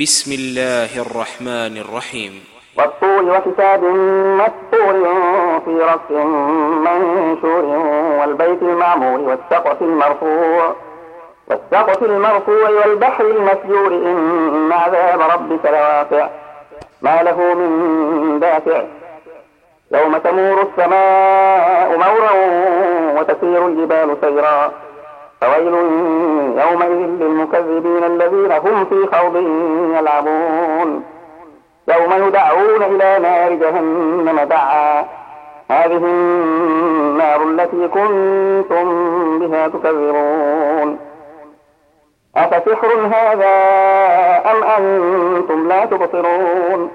بسم الله الرحمن الرحيم. والطور وكتاب مسطور في رق منشور والبيت المعمور والسقف المرفوع والسقف المرفوع والبحر المسجور. إن عذاب ربك لواقع. ما له من دافع. يوم تمور السماء مورا وتسير الجبال سيرا. فويل يومئذ للمكذبين الذين هم في خوض يلعبون. يوم يدعون إلى نار جهنم دعا. هذه النار التي كنتم بها تكذبون. أفسحر هذا أم أنتم لا تبصرون؟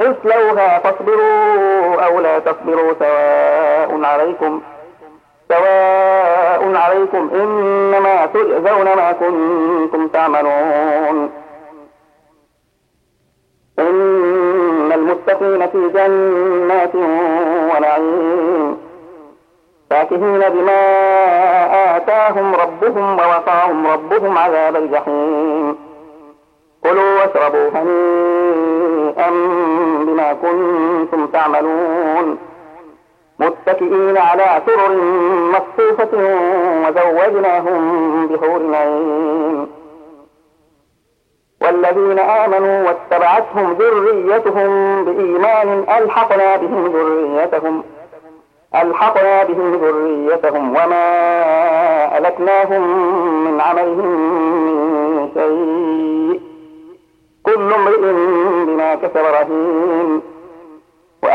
اصلوها فاصبروا أو لا تصبروا سواء عليكم. سواء عليكم إنما تجزون ما كنتم تعملون. إن المتقين في جنات ونعيم. فاكهين بما آتاهم ربهم ووقاهم ربهم عذاب الجحيم. كلوا واشربوا هنيئا بما كنتم تعملون. متكئين على سرر مصفوفة وزوجناهم بحور عين والذين آمنوا واتبعتهم ذريتهم بإيمان ألحقنا بهم ذريتهم ألحقنا بهم ذريتهم وما ألتناهم من عملهم من شيء. كل امرئ بما كسب رهين.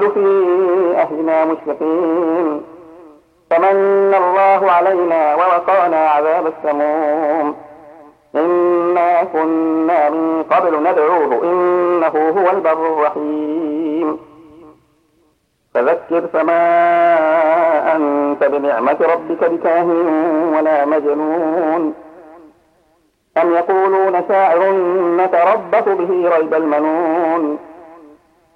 قبل في أهلنا مشفقين. فمن الله علينا ووقانا عذاب السموم. إنا كنا من قبل ندعوه إنه هو البر الرحيم. فذكر فما أنت بنعمة ربك بكاهن ولا مجنون. أم يقولون شاعر نتربص به ريب المنون.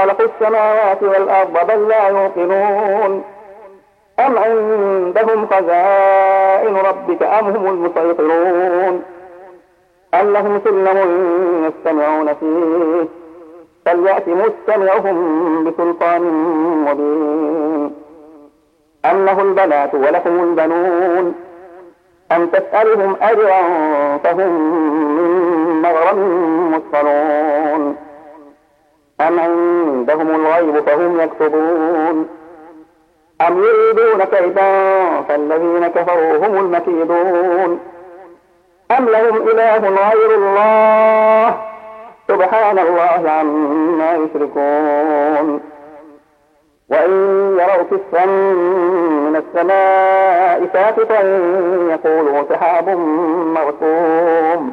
خلقوا السماوات والأرض بل لا يوقنون. أم عندهم خزائن ربك أم هم المسيطرون؟ أم لهم سلم يستمعون فيه؟ فليأت مستمعهم بسلطان مبين. أم له البنات ولكم البنون؟ أم تسألهم أجرا فهم من أم عندهم الغيب فهم يكتبون أم يريدون كيدا فالذين كفروا هم المكيدون أم لهم إله غير الله سبحان الله عما يشركون وإن يروا كسفا من السماء ساقطا يقولوا سحاب مرسوم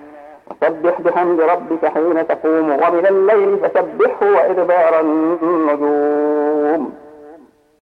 وسبح بحمد ربك حين تقوم ومن الليل فسبحه وإدبار النجوم.